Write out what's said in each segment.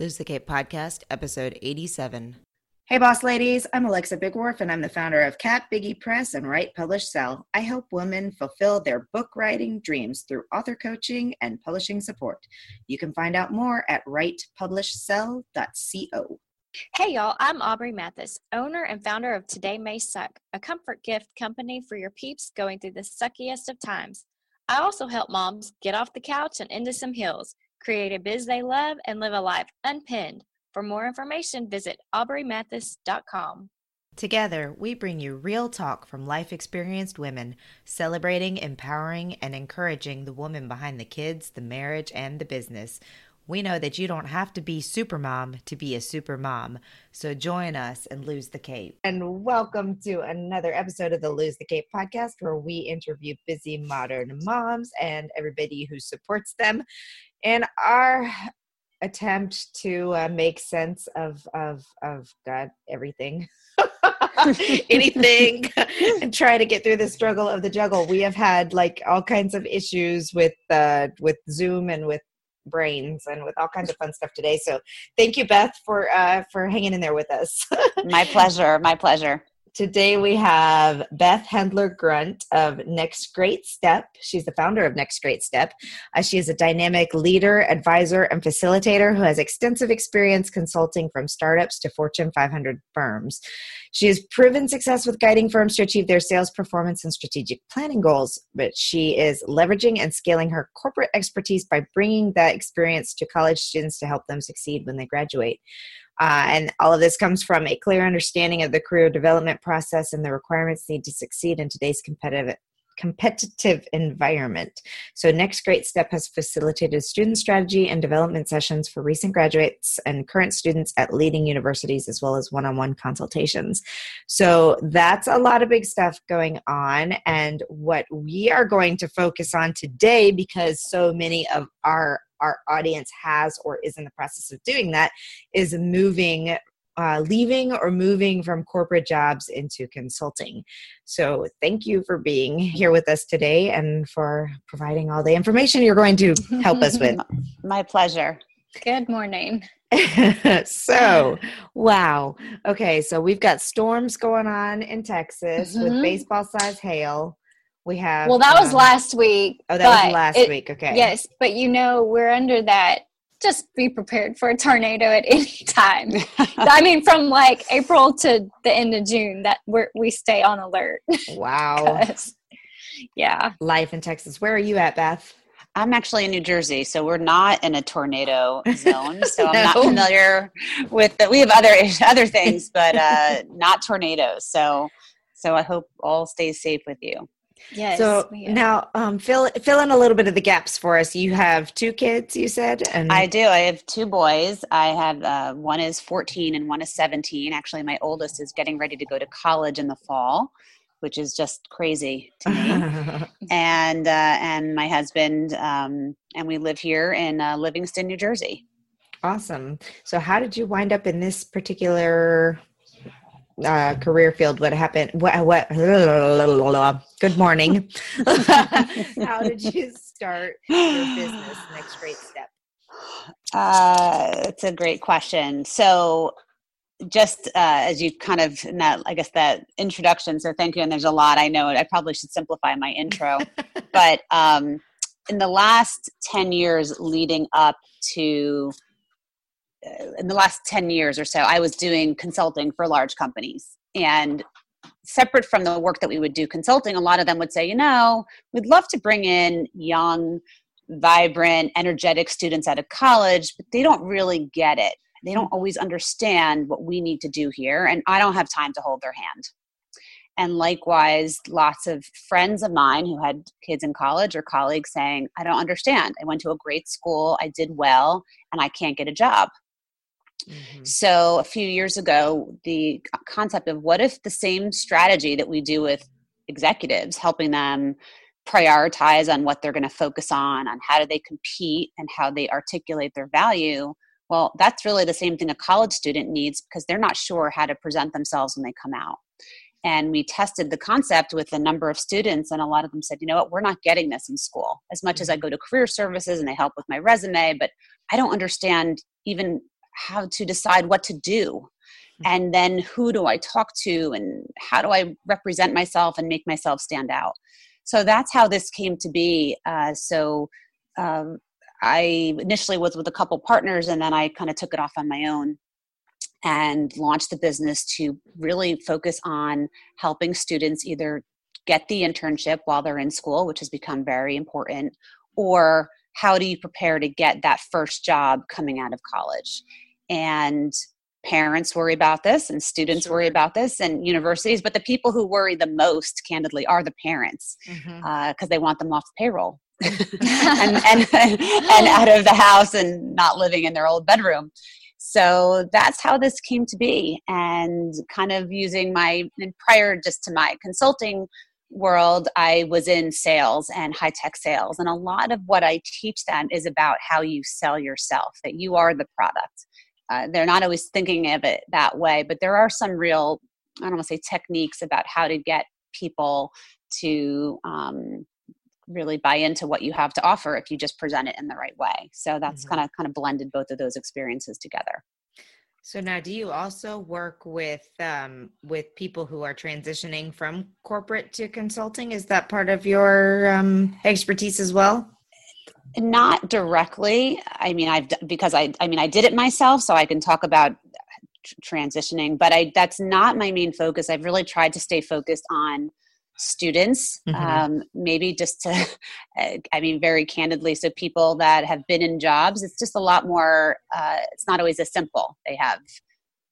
Lose the Cape Podcast, episode 87. Hey, boss ladies. I'm Alexa Bigwarf, and I'm the founder of Kat Biggie Press and Write Publish Sell. I help women fulfill their book writing dreams through author coaching and publishing support. You can find out more at writepublishsell.co. Hey y'all, I'm Aubrey Mathis, owner and founder of Today May Suck, a comfort gift company for your peeps going through the suckiest of times. I also help moms get off the couch and into some hills create a biz they love, and live a life unpinned. For more information, visit aubreymathis.com. Together, we bring you real talk from life experienced women, celebrating, empowering, and encouraging the woman behind the kids, the marriage, and the business. We know that you don't have to be super mom to be a super mom. So join us and lose the cape. And welcome to another episode of the Lose the Cape podcast, where we interview busy modern moms and everybody who supports them in our attempt to uh, make sense of of of God everything. anything and try to get through the struggle of the juggle we have had like all kinds of issues with uh with zoom and with brains and with all kinds of fun stuff today. So thank you beth for uh for hanging in there with us. My pleasure my pleasure Today we have Beth Hendler Grunt of Next Great Step. She's the founder of Next Great Step. Uh, she is a dynamic leader, advisor, and facilitator who has extensive experience consulting from startups to Fortune 500 firms. She has proven success with guiding firms to achieve their sales performance and strategic planning goals, but she is leveraging and scaling her corporate expertise by bringing that experience to college students to help them succeed when they graduate. Uh, and all of this comes from a clear understanding of the career development process and the requirements needed to succeed in today's competitive competitive environment. So, Next Great Step has facilitated student strategy and development sessions for recent graduates and current students at leading universities, as well as one on one consultations. So, that's a lot of big stuff going on. And what we are going to focus on today, because so many of our our audience has or is in the process of doing that is moving uh, leaving or moving from corporate jobs into consulting. So, thank you for being here with us today and for providing all the information you're going to help us with. My pleasure. Good morning. so, wow. Okay, so we've got storms going on in Texas mm-hmm. with baseball size hail. We have. Well, that um, was last week. Oh, that was last it, week. Okay. Yes, but you know we're under that. Just be prepared for a tornado at any time. I mean, from like April to the end of June, that we we stay on alert. Wow. yeah. Life in Texas. Where are you at, Beth? I'm actually in New Jersey, so we're not in a tornado zone. So I'm not familiar with that. We have other other things, but uh, not tornadoes. So so I hope all stays safe with you. Yes. So now, um, fill fill in a little bit of the gaps for us. You have two kids, you said, and I do. I have two boys. I have uh, one is 14 and one is 17. Actually, my oldest is getting ready to go to college in the fall, which is just crazy to me. and uh, and my husband um, and we live here in uh, Livingston, New Jersey. Awesome. So, how did you wind up in this particular uh, career field what happened what, what good morning. How did you start your business next great step? Uh, it's a great question. So just uh, as you kind of that i guess that introduction so thank you and there's a lot i know i probably should simplify my intro. But um, in the last 10 years leading up to in the last 10 years or so, I was doing consulting for large companies. And separate from the work that we would do consulting, a lot of them would say, you know, we'd love to bring in young, vibrant, energetic students out of college, but they don't really get it. They don't always understand what we need to do here. And I don't have time to hold their hand. And likewise, lots of friends of mine who had kids in college or colleagues saying, I don't understand. I went to a great school, I did well, and I can't get a job. Mm-hmm. So, a few years ago, the concept of what if the same strategy that we do with executives, helping them prioritize on what they're going to focus on, on how do they compete, and how they articulate their value. Well, that's really the same thing a college student needs because they're not sure how to present themselves when they come out. And we tested the concept with a number of students, and a lot of them said, you know what, we're not getting this in school. As much as I mm-hmm. go to career services and they help with my resume, but I don't understand even how to decide what to do. And then who do i talk to and how do i represent myself and make myself stand out? So that's how this came to be. Uh, so um, i initially was with a couple partners and then i kind of took it off on my own and launched the business to really focus on helping students either get the internship while they're in school which has become very important or how do you prepare to get that first job coming out of college and parents worry about this and students sure. worry about this and universities but the people who worry the most candidly are the parents because mm-hmm. uh, they want them off the payroll and, and, and out of the house and not living in their old bedroom so that's how this came to be and kind of using my prior just to my consulting world i was in sales and high tech sales and a lot of what i teach them is about how you sell yourself that you are the product. Uh, they're not always thinking of it that way but there are some real i don't want to say techniques about how to get people to um, really buy into what you have to offer if you just present it in the right way. So that's mm-hmm. kind of kind of blended both of those experiences together so now do you also work with um, with people who are transitioning from corporate to consulting? Is that part of your um, expertise as well? Not directly. I mean i've because i i mean i did it myself so i can talk about transitioning but i that's not my main focus. I've really tried to stay focused on students mm-hmm. um, maybe just to i mean very candidly so people that have been in jobs it's just a lot more uh, it's not always as simple they have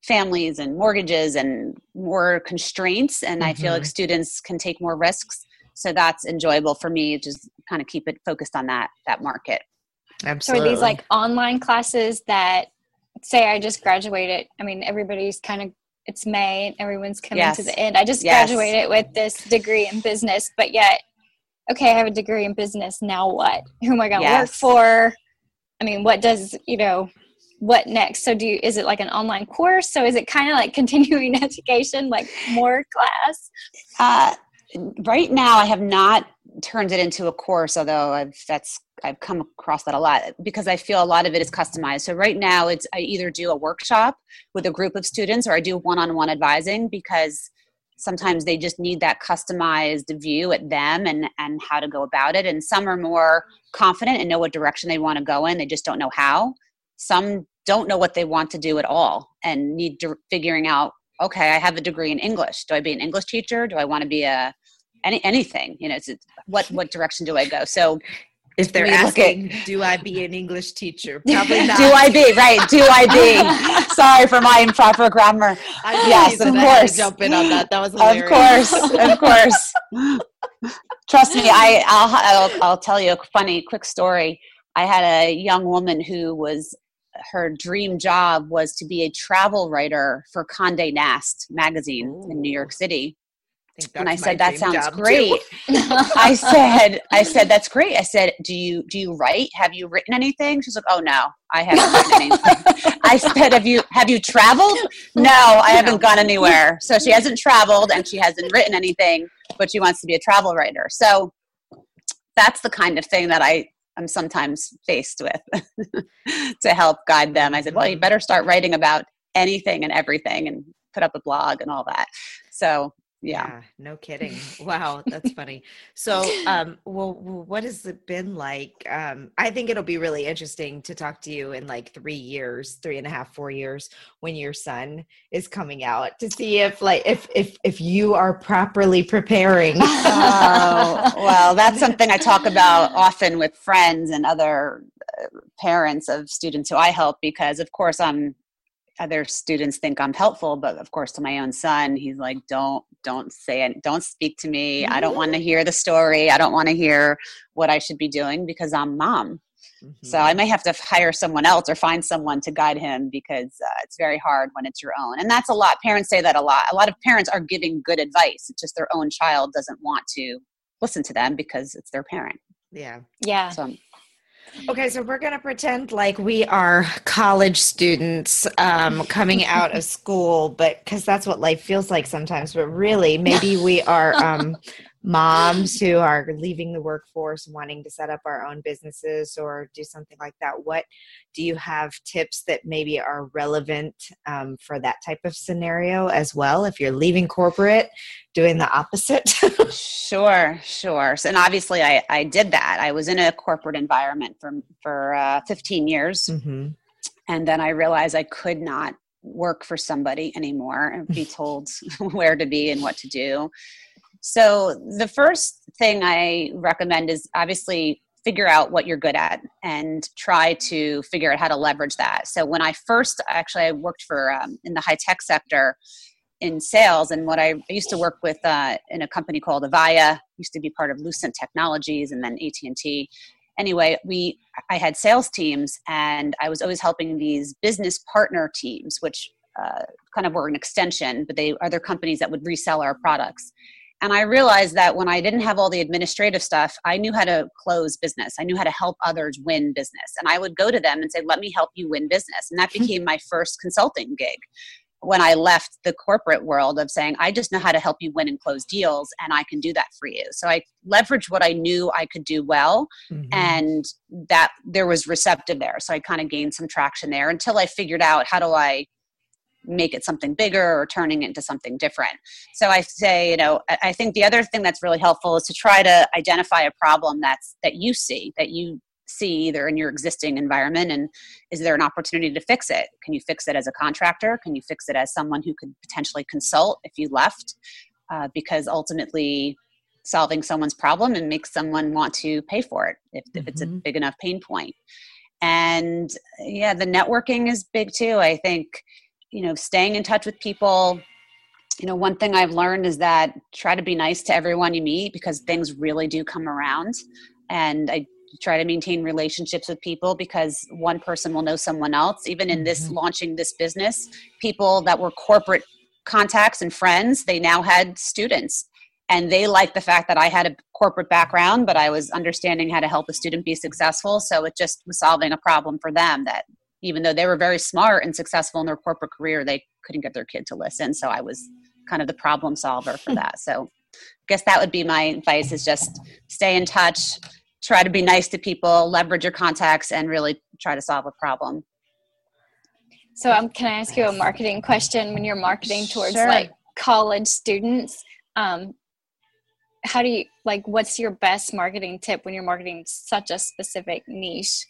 families and mortgages and more constraints and mm-hmm. i feel like mm-hmm. students can take more risks so that's enjoyable for me just kind of keep it focused on that that market absolutely so are these like online classes that say i just graduated i mean everybody's kind of it's may and everyone's coming yes. to the end i just yes. graduated with this degree in business but yet okay i have a degree in business now what who am i going to yes. work for i mean what does you know what next so do you is it like an online course so is it kind of like continuing education like more class uh right now i have not turned it into a course although i've that's i've come across that a lot because i feel a lot of it is customized. So right now it's i either do a workshop with a group of students or i do one-on-one advising because sometimes they just need that customized view at them and and how to go about it. And some are more confident and know what direction they want to go in. They just don't know how. Some don't know what they want to do at all and need to figuring out okay i have a degree in english. Do i be an english teacher? Do i want to be a any anything? You know it's, what what direction do i go? So if they're asking at, do i be an english teacher? Probably not. Do i be? Right. Do i be? Sorry for my improper grammar. I yes of course. jump in on that. That was hilarious. of course. Of course. Trust me I I'll, I'll i'll tell you a funny quick story. I had a young woman who was her dream job was to be a travel writer for Condé Nast magazine Ooh. in New York City and I said, "That sounds great." I said, "I said that's great." I said, "Do you do you write? Have you written anything?" She's like, "Oh no, I haven't written anything." I said, "Have you have you traveled?" No, I haven't gone anywhere. So she hasn't traveled and she hasn't written anything, but she wants to be a travel writer. So that's the kind of thing that I am sometimes faced with to help guide them. I said, "Well, you mm-hmm. better start writing about anything and everything and put up a blog and all that." So yeah. yeah. no kidding wow that's funny so um well what has it been like um i think it'll be really interesting to talk to you in like three years three and a half four years when your son is coming out to see if like if if if you are properly preparing oh well that's something i talk about often with friends and other uh, parents of students who i help because of course i'm other students think I'm helpful, but of course to my own son, he's like, don't, don't say it. Don't speak to me. Mm-hmm. I don't want to hear the story. I don't want to hear what I should be doing because I'm mom. Mm-hmm. So I may have to hire someone else or find someone to guide him because uh, it's very hard when it's your own. And that's a lot. Parents say that a lot. A lot of parents are giving good advice. It's just their own child doesn't want to listen to them because it's their parent. Yeah. Yeah. So Okay, so we're going to pretend like we are college students um, coming out of school, but because that's what life feels like sometimes. But really, maybe we are um, moms who are leaving the workforce wanting to set up our own businesses or do something like that what do you have tips that maybe are relevant um, for that type of scenario as well? If you're leaving corporate doing the opposite. Sure sure. So, and obviously I, I did that. I was in a corporate environment for for uh, 15 years. Mm-hmm. and then i realized i could not work for somebody anymore and be told where to be and what to do so, the first thing I recommend is obviously figure out what you're good at and try to figure out how to leverage that. So, when I first actually I worked for um, in the high tech sector in sales, and what I, I used to work with uh, in a company called Avaya, used to be part of Lucent Technologies, and then AT and T. Anyway, we I had sales teams, and I was always helping these business partner teams, which uh, kind of were an extension, but they are their companies that would resell our products. And I realized that when I didn't have all the administrative stuff, I knew how to close business. I knew how to help others win business. And I would go to them and say, let me help you win business. And that hmm. became my first consulting gig when I left the corporate world of saying, I just know how to help you win and close deals, and I can do that for you. So I leveraged what I knew I could do well, mm-hmm. and that there was receptive there. So I kind of gained some traction there until I figured out how do I make it something bigger or turning it into something different. So I say, you know, I think the other thing that's really helpful is to try to identify a problem that's that you see, that you see either in your existing environment and is there an opportunity to fix it can you fix it as a contractor can you fix it as someone who could potentially consult if you left uh, because ultimately solving someone's problem and makes someone want to pay for it if, mm-hmm. if it's a mm-hmm. big enough pain point. point and yeah the networking is big too i think you know staying in touch with people. You know one thing i've learned is that try to be nice to everyone you meet because things really do come around. And i try to maintain relationships with people because one person will know someone else. Even in this mm-hmm. launching this business people that were corporate contacts and friends they now had students. And they liked the fact that i had a corporate background but i was understanding how to help a student be successful. So it just was solving a problem for them that even though they were very smart and successful in their corporate career, they couldn't get their kid to listen. So I was kind of the problem solver for that. So I guess that would be my advice is just stay in touch, try to be nice to people, leverage your contacts, and really try to solve a problem. So um, can I ask you a marketing question when you're marketing towards sure. like college students? Um, how do you like what's your best marketing tip when you're marketing such a specific niche?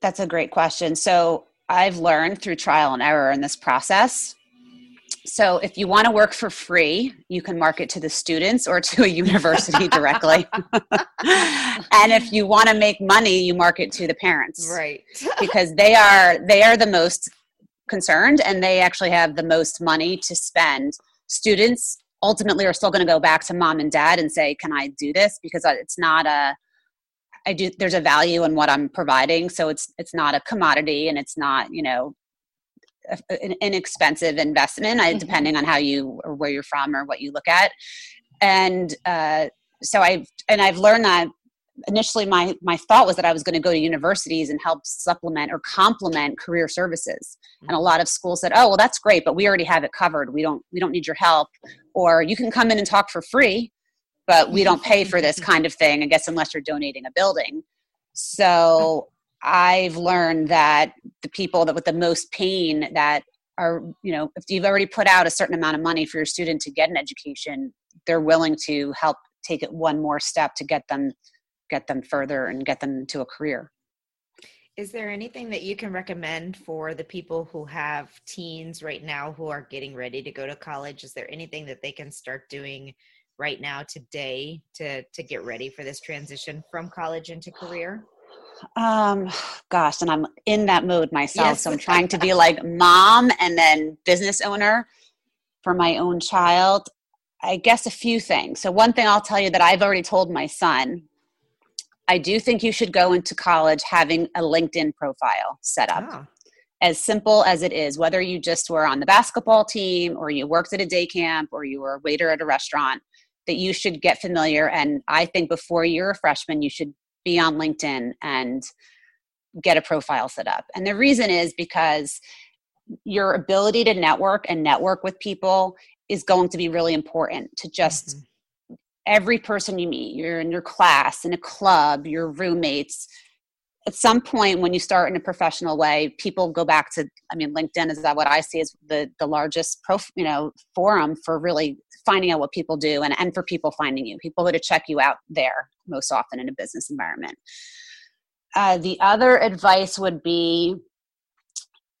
That's a great question. So I've learned through trial and error in this process. So if you want to work for free, you can market to the students or to a university directly. and if you want to make money, you market to the parents. Right. because they are they are the most concerned and they actually have the most money to spend. Students ultimately are still going to go back to mom and dad and say, "Can I do this?" because uh, it's not a I do there's a value in what I'm providing so it's it's not a commodity and it's not you know an inexpensive investment mm-hmm. depending on how you or where you're from or what you look at. And uh, so I've and I've learned that initially my my thought was that I was going to go to universities and help supplement or complement career services. And a lot of schools said oh well that's great but we already have it covered. We don't we don't need your help. Or you can come in and talk for free but we don't pay for this kind of thing, I guess, unless you're donating a building. So I've learned that the people that with the most pain that are, you know, if you've already put out a certain amount of money for your student to get an education, they're willing to help take it one more step to get them get them further and get them to a career. Is there anything that you can recommend for the people who have teens right now who are getting ready to go to college? Is there anything that they can start doing right now today to to get ready for this transition from college into career? Um, gosh, and I'm in that mode myself. Yes. So I'm trying to be like mom and then business owner for my own child. I guess a few things. So one thing I'll tell you that I've already told my son, I do think you should go into college having a LinkedIn profile set up. Ah. As simple as it is, whether you just were on the basketball team or you worked at a day camp or you were a waiter at a restaurant, that you should get familiar. And I think before you're a freshman, you should be on LinkedIn and get a profile set up. And the reason is because your ability to network and network with people is going to be really important to just mm-hmm. every person you meet you're in your class in a club your roommates at some point when you start in a professional way people go back to i mean linkedin is that what i see as the the largest pro you know forum for really finding out what people do and, and for people finding you people to check you out there most often in a business environment. Uh, the other advice would be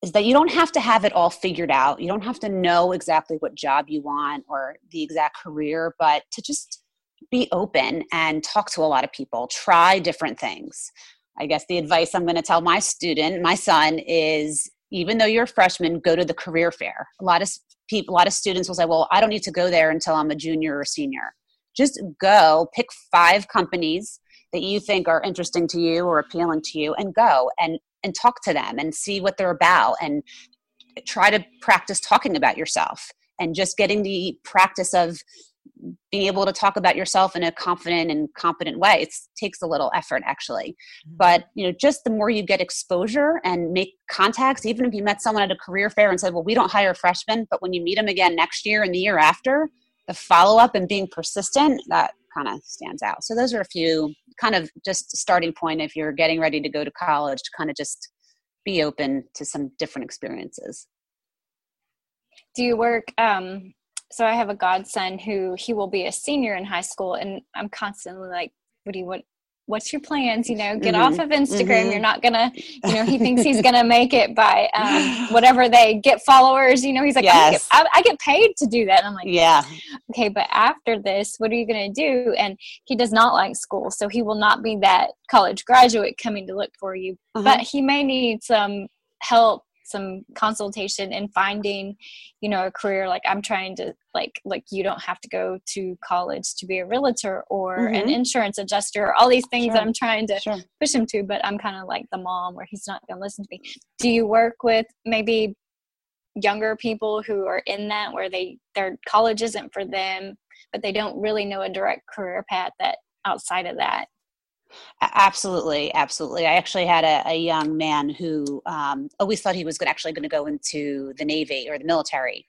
is that you don't have to have it all figured out. You don't have to know exactly what job you want or the exact career but to just be open and talk to a lot of people. Try different things I guess the advice I'm going to tell my student, my son, is even though you're a freshman, go to the career fair. A lot of people, a lot of students will say, "Well, I don't need to go there until I'm a junior or senior." Just go, pick five companies that you think are interesting to you or appealing to you, and go and and talk to them and see what they're about, and try to practice talking about yourself and just getting the practice of being able to talk about yourself in a confident and competent way. It takes a little effort actually. Mm-hmm. but you know just the more you get exposure and make contacts even if you met someone at a career fair and said well we don't hire freshmen but when you meet them again next year and the year after the follow-up and being persistent that kind of stands out. So those are a few kind of just starting point if you're getting ready to go to college to kind of just be open to some different experiences. Do you work um, so I have a godson who he will be a senior in high school, and I'm constantly like, "What do you what? What's your plans? You know, get mm-hmm. off of Instagram. Mm-hmm. You're not gonna, you know, he thinks he's gonna make it by um, whatever they get followers. You know, he's like, yes. I, get, I, I, get paid to do that. And I'm like, yeah, okay, but after this, what are you gonna do? And he does not like school, so he will not be that college graduate coming to look for you. Uh-huh. But he may need some help some consultation in finding you know a career like i'm trying to like like you don't have to go to college to be a realtor or mm-hmm. an insurance adjuster or all these things sure. that i'm trying to sure. push him to but i'm kind of like the mom where he's not going to listen to me do you work with maybe younger people who are in that where they their college isn't for them but they don't really know a direct career path that outside of that Absolutely, absolutely. I actually had a, a young man who um, always thought he was gonna, actually going to go into the Navy or the military,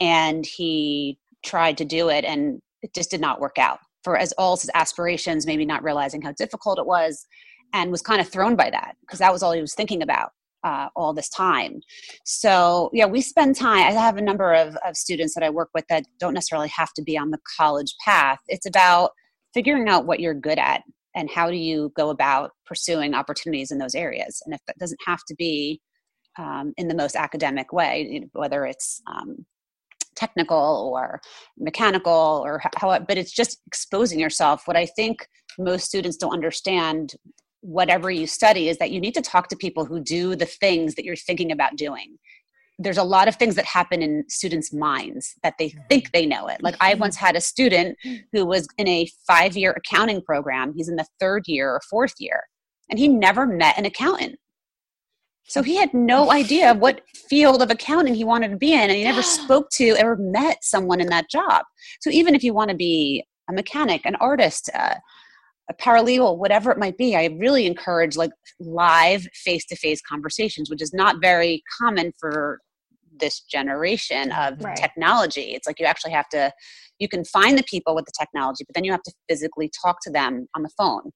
and he tried to do it, and it just did not work out for as all his aspirations. Maybe not realizing how difficult it was, and was kind of thrown by that because that was all he was thinking about uh, all this time. So yeah, we spend time. I have a number of, of students that I work with that don't necessarily have to be on the college path. It's about figuring out what you're good at and how do you go about pursuing opportunities in those areas? And if that doesn't have to be um, in the most academic way whether it's um, technical or mechanical or how but it's just exposing yourself. What i think most students don't understand whatever you study is that you need to talk to people who do the things that you're thinking about doing there's a lot of things that happen in students' minds that they think they know it. Like I once had a student who was in a five year accounting program. He's in the third year or fourth year, and he never met an accountant. So he had no idea what field of accounting he wanted to be in, and he never spoke to or met someone in that job. So even if you want to be a mechanic, an artist, uh, a paralegal, whatever it might be, I really encourage like live face to face conversations, which is not very common for this generation of right. technology. It's like you actually have to, you can find the people with the technology, but then you have to physically talk to them on the phone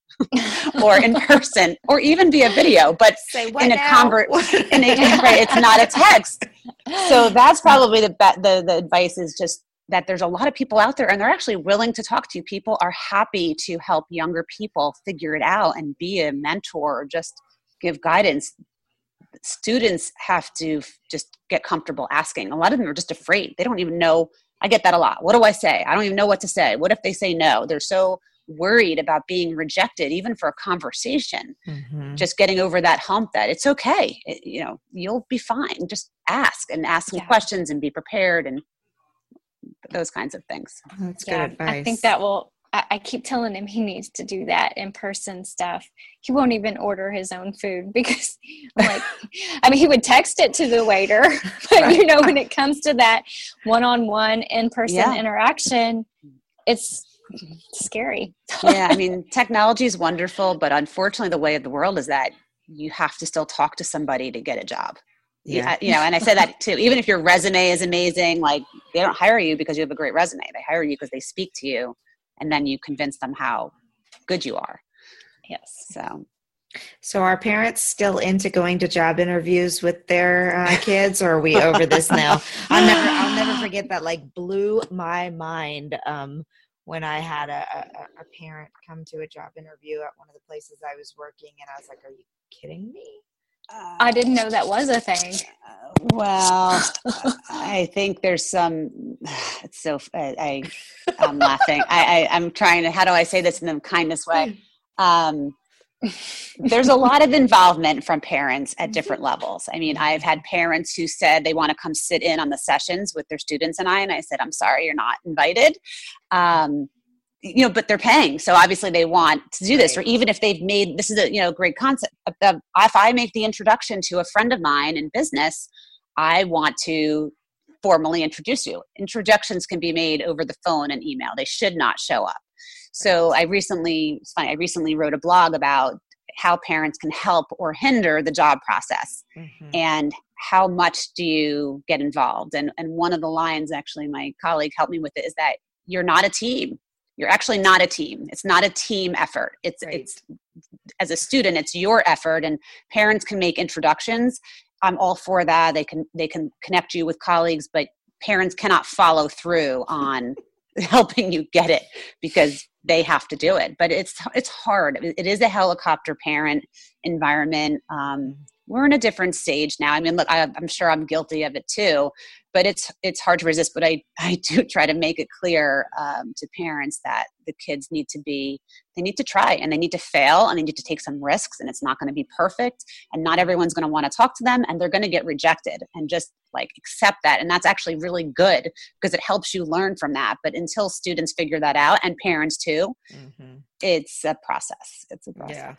or in person or even via video, but in a convert, in a, right, it's not a text. So that's probably the, the, the advice is just that there's a lot of people out there and they're actually willing to talk to you. People are happy to help younger people figure it out and be a mentor or just give guidance students have to just get comfortable asking. A lot of them are just afraid. They don't even know. I get that a lot. What do I say? I don't even know what to say. What if they say no? They're so worried about being rejected, even for a conversation. Mm-hmm. Just getting over that hump that it's okay. It, you know, you'll be fine. Just ask and ask some yeah. questions and be prepared and those kinds of things. Oh, that's yeah, good advice. I think that will I, I keep telling him he needs to do that in person stuff. He won't even order his own food because, like, I mean, he would text it to the waiter, but right. you know, when it comes to that one-on-one in-person yeah. interaction, it's scary. yeah, I mean, technology is wonderful, but unfortunately, the way of the world is that you have to still talk to somebody to get a job. Yeah. You know, and I say that too. Even if your resume is amazing, like they don't hire you because you have a great resume. They hire you because they speak to you and then you convince them how good you are Yes. so So are parents still into going to job interviews with their uh, kids, or are we over this now? I'll never, I'll never forget that. Like blew my mind um, when I had a, a, a parent come to a job interview at one of the places I was working, and I was like, "Are you kidding me?" I didn't know that was a thing. Uh, well, I think there's some. It's so. I, I I'm laughing. I, I I'm trying to. How do I say this in the kindest way? Um, there's a lot of involvement from parents at different levels. I mean, I've had parents who said they want to come sit in on the sessions with their students and I, and I said, I'm sorry, you're not invited. Um, you know, but they're paying, so obviously they want to do this. Or even if they've made this is a you know great concept. If I make the introduction to a friend of mine in business, I want to formally introduce you. Introductions can be made over the phone and email. They should not show up. So I recently, it's funny, I recently wrote a blog about how parents can help or hinder the job process Mhm. and how much do you get involved and and one of the lines actually my colleague helped me with it is that you're not a team you're actually not a team. It's not a team effort. It's Right. it's as a student it's your effort and parents can make introductions. I'm all for that. They can they can connect you with colleagues but parents cannot follow through on helping you get it because they have to do it. But it's it's hard. It is a helicopter parent environment. Um, we're in a different stage now. I mean look I, i'm sure i'm guilty of it too but it's it's hard to resist but i i do try to make it clear um, to parents that the kids need to be they need to try and they need to fail and they need to take some risks and it's not going to be perfect and not everyone's going to want to talk to them and they're going to get rejected and just like accept that. And that's actually really good because it helps you learn from that. But until students figure that out and parents too Mhm. it's a process. It's a process. Yeah.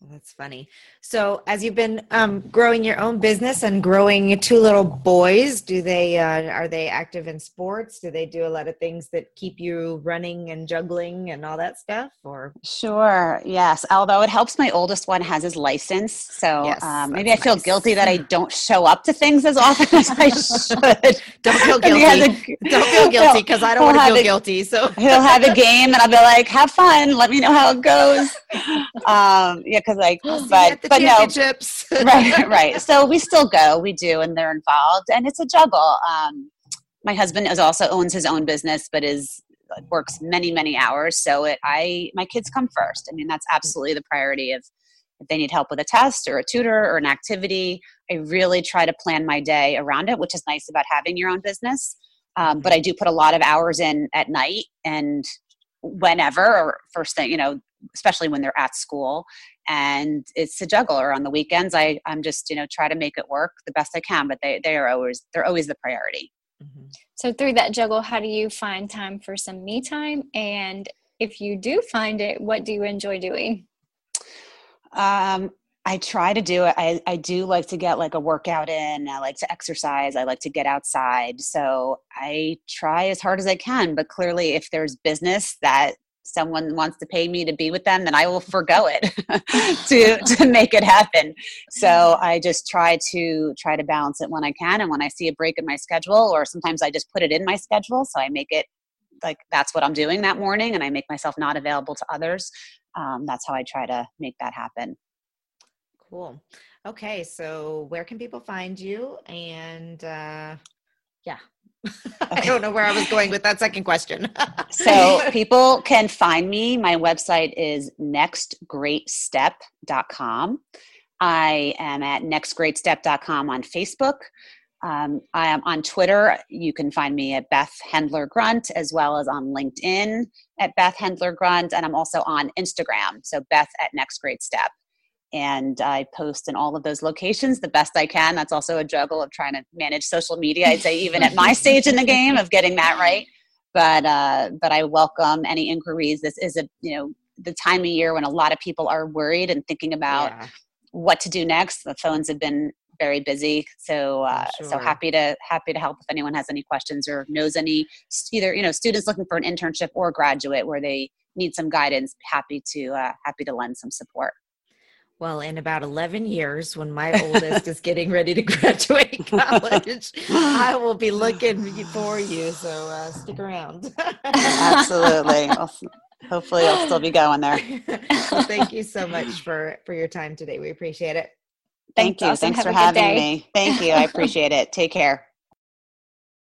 Well, that's funny. So, as you've been um, growing your own business and growing two little boys, do they uh, are they active in sports? Do they do a lot of things that keep you running and juggling and all that stuff? Or Sure. Yes. Although it helps, my oldest one has his license, so Yes, um, maybe I feel nice. guilty that I don't show up to things as often as I should. don't feel And he has guilty. a- don't feel guilty because I don't want to feel a- guilty. So, He'll have a game, and I'll be like, "Have fun. Let me know how it goes." Um, yeah, because like, I'll but but no, right, right. So we still go, we do, and they're involved, and it's a juggle. Um, my husband is also owns his own business, but is works many many hours. So it, I my kids come first. I mean, that's absolutely the priority. Of if they need help with a test or a tutor or an activity, I really try to plan my day around it, which is nice about having your own business. Um, but I do put a lot of hours in at night and whenever or first thing, you know, especially when they're at school and it's a juggle or on the weekends i i'm just you know try to make it work the best i can but they they are always they're always the priority Mhm. So through that juggle, how do you find time for some me time? And if you do find it, what do you enjoy doing? um i try to do it i i do like to get like a workout in i like to exercise i like to get outside so i try as hard as i can but clearly if there's business that someone wants to pay me to be with them then i will forego it to to make it happen so i just try to try to balance it when i can and when i see a break in my schedule or sometimes i just put it in my schedule so i make it like that's what i'm doing that morning and i make myself not available to others um, that's how i try to make that happen Cool. Okay, so where can people find you? And uh, yeah, I don't know where I was going with that second question. so people can find me. My website is nextgreatstep.com i am at nextgreatstep.com on facebook. Um, i am on twitter. You can find me at beth hendler grunt as well as on linkedin at beth hendler grunt. And i'm also on instagram. So beth at next great step and i post in all of those locations the best i can that's also a juggle of trying to manage social media i'd say even at my stage in the game of getting that right but uh, but I welcome any inquiries. This is a you know the time of year when a lot of people are worried and thinking about Yeah, what to do next. The phones have been very busy, so uh, I'm so happy to happy to help if anyone has any questions or knows any either you know students looking for an internship or graduate where they need some guidance. Happy to uh, happy to lend some support. Well, in about 11 years, when my oldest is getting ready to graduate college, I will be looking for you. So uh, stick around. Absolutely. Well, hopefully, I'll still be going there. well, thank you so much for for your time today. We appreciate it. Thank Thanks, you. Austin. Thanks Have for having day. me. Thank you. I appreciate it. Take care.